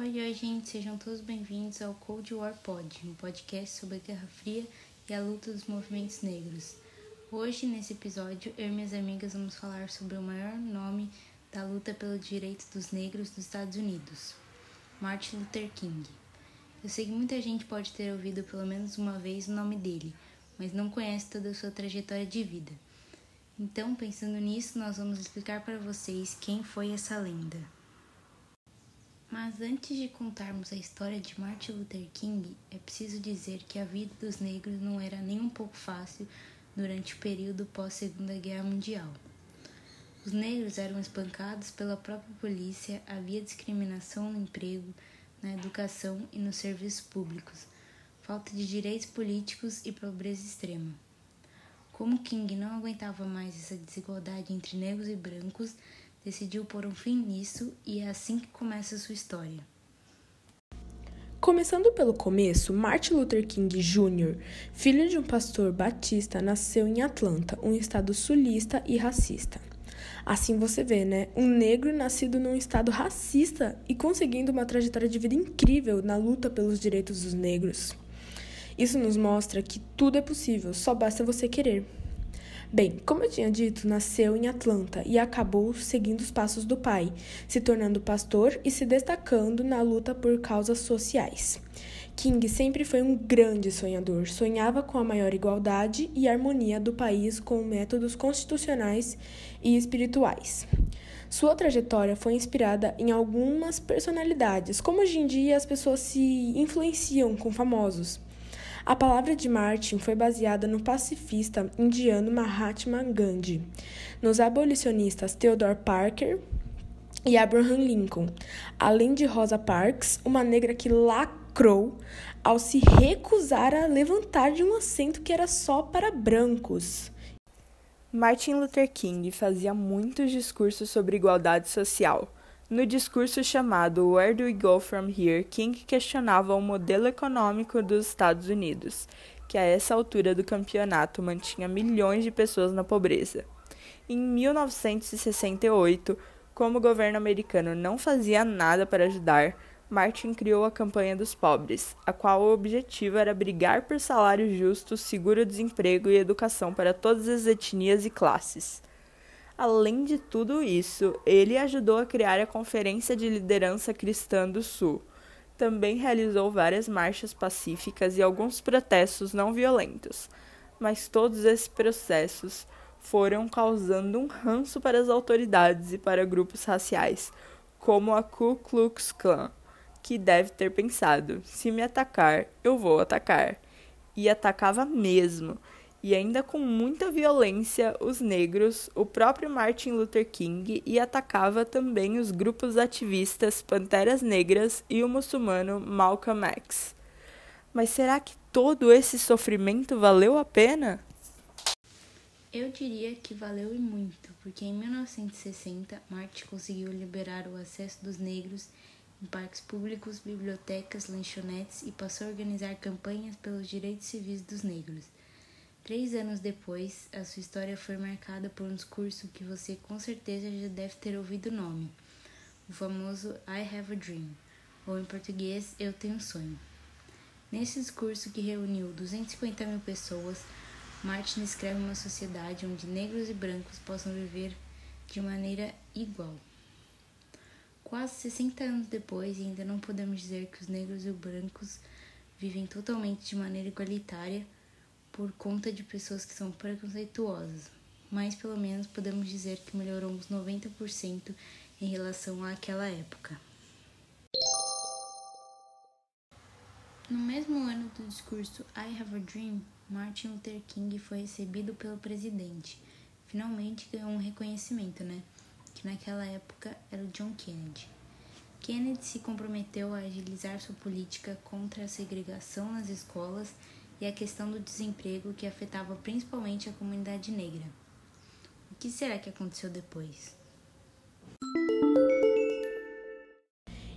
Oi, oi, gente, sejam todos bem-vindos ao Cold War Pod, um podcast sobre a Guerra Fria e a luta dos movimentos negros. Hoje, nesse episódio, eu e minhas amigas vamos falar sobre o maior nome da luta pelos direitos dos negros dos Estados Unidos, Martin Luther King. Eu sei que muita gente pode ter ouvido pelo menos uma vez o nome dele, mas não conhece toda a sua trajetória de vida. Então, pensando nisso, nós vamos explicar para vocês quem foi essa lenda. Mas antes de contarmos a história de Martin Luther King, é preciso dizer que a vida dos negros não era nem um pouco fácil durante o período pós-Segunda Guerra Mundial. Os negros eram espancados pela própria polícia, havia discriminação no emprego, na educação e nos serviços públicos, falta de direitos políticos e pobreza extrema. Como King não aguentava mais essa desigualdade entre negros e brancos, decidiu pôr um fim nisso e é assim que começa sua história. Começando pelo começo, Martin Luther King Jr., filho de um pastor batista, nasceu em Atlanta, um estado sulista e racista. Assim você vê, né? Um negro nascido num estado racista e conseguindo uma trajetória de vida incrível na luta pelos direitos dos negros. Isso nos mostra que tudo é possível, só basta você querer. Bem, como eu tinha dito, nasceu em Atlanta e acabou seguindo os passos do pai, se tornando pastor e se destacando na luta por causas sociais. King sempre foi um grande sonhador, sonhava com a maior igualdade e harmonia do país com métodos constitucionais e espirituais. Sua trajetória foi inspirada em algumas personalidades, como hoje em dia as pessoas se influenciam com famosos. A palavra de Martin foi baseada no pacifista indiano Mahatma Gandhi, nos abolicionistas Theodore Parker e Abraham Lincoln, além de Rosa Parks, uma negra que lacrou ao se recusar a levantar de um assento que era só para brancos. Martin Luther King fazia muitos discursos sobre igualdade social no discurso chamado Where Do We Go From Here, King questionava o modelo econômico dos Estados Unidos, que a essa altura do campeonato mantinha milhões de pessoas na pobreza. Em 1968, como o governo americano não fazia nada para ajudar, Martin criou a Campanha dos Pobres, a qual o objetivo era brigar por salário justo, seguro-desemprego e educação para todas as etnias e classes. Além de tudo isso, ele ajudou a criar a Conferência de Liderança Cristã do Sul. Também realizou várias marchas pacíficas e alguns protestos não violentos. Mas todos esses processos foram causando um ranço para as autoridades e para grupos raciais, como a Ku Klux Klan, que deve ter pensado: se me atacar, eu vou atacar. E atacava mesmo e ainda com muita violência os negros, o próprio Martin Luther King e atacava também os grupos ativistas Panteras Negras e o muçulmano Malcolm X. Mas será que todo esse sofrimento valeu a pena? Eu diria que valeu e muito, porque em 1960 Martin conseguiu liberar o acesso dos negros em parques públicos, bibliotecas, lanchonetes e passou a organizar campanhas pelos direitos civis dos negros. Três anos depois, a sua história foi marcada por um discurso que você com certeza já deve ter ouvido o nome, o famoso I Have a Dream, ou em português, Eu Tenho um Sonho. Nesse discurso que reuniu 250 mil pessoas, Martin descreve uma sociedade onde negros e brancos possam viver de maneira igual. Quase 60 anos depois, ainda não podemos dizer que os negros e os brancos vivem totalmente de maneira igualitária por conta de pessoas que são preconceituosas, mas pelo menos podemos dizer que melhorou uns 90% em relação àquela época. No mesmo ano do discurso I Have a Dream, Martin Luther King foi recebido pelo presidente. Finalmente ganhou um reconhecimento, né? Que naquela época era o John Kennedy. Kennedy se comprometeu a agilizar sua política contra a segregação nas escolas e a questão do desemprego que afetava principalmente a comunidade negra. O que será que aconteceu depois?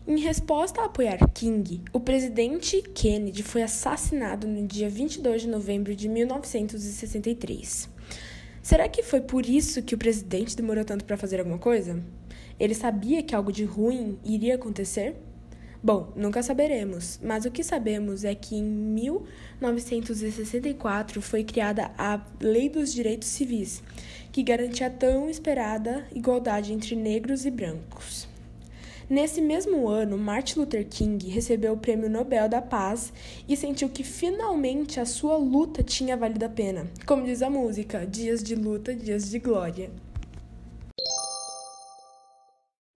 Em resposta a apoiar King, o presidente Kennedy foi assassinado no dia 22 de novembro de 1963. Será que foi por isso que o presidente demorou tanto para fazer alguma coisa? Ele sabia que algo de ruim iria acontecer? Bom, nunca saberemos, mas o que sabemos é que em 1964 foi criada a Lei dos Direitos Civis, que garantia a tão esperada igualdade entre negros e brancos. Nesse mesmo ano, Martin Luther King recebeu o Prêmio Nobel da Paz e sentiu que finalmente a sua luta tinha valido a pena. Como diz a música, dias de luta, dias de glória.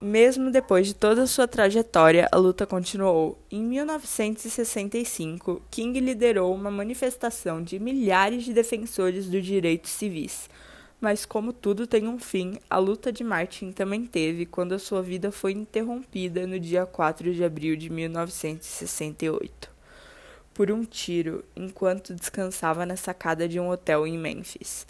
Mesmo depois de toda a sua trajetória, a luta continuou. Em 1965, King liderou uma manifestação de milhares de defensores dos direitos civis. Mas como tudo tem um fim, a luta de Martin também teve quando a sua vida foi interrompida no dia 4 de abril de 1968 por um tiro enquanto descansava na sacada de um hotel em Memphis,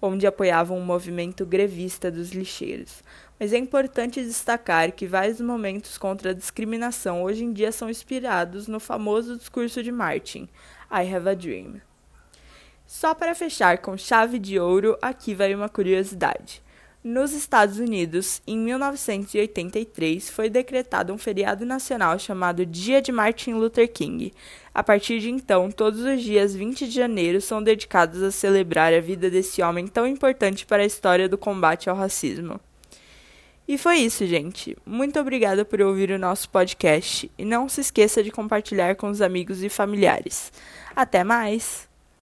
onde apoiava um movimento grevista dos lixeiros. Mas é importante destacar que vários momentos contra a discriminação hoje em dia são inspirados no famoso discurso de Martin, I Have a Dream. Só para fechar com chave de ouro, aqui vai uma curiosidade. Nos Estados Unidos, em 1983, foi decretado um feriado nacional chamado Dia de Martin Luther King. A partir de então, todos os dias 20 de janeiro são dedicados a celebrar a vida desse homem tão importante para a história do combate ao racismo. E foi isso, gente. Muito obrigada por ouvir o nosso podcast e não se esqueça de compartilhar com os amigos e familiares. Até mais!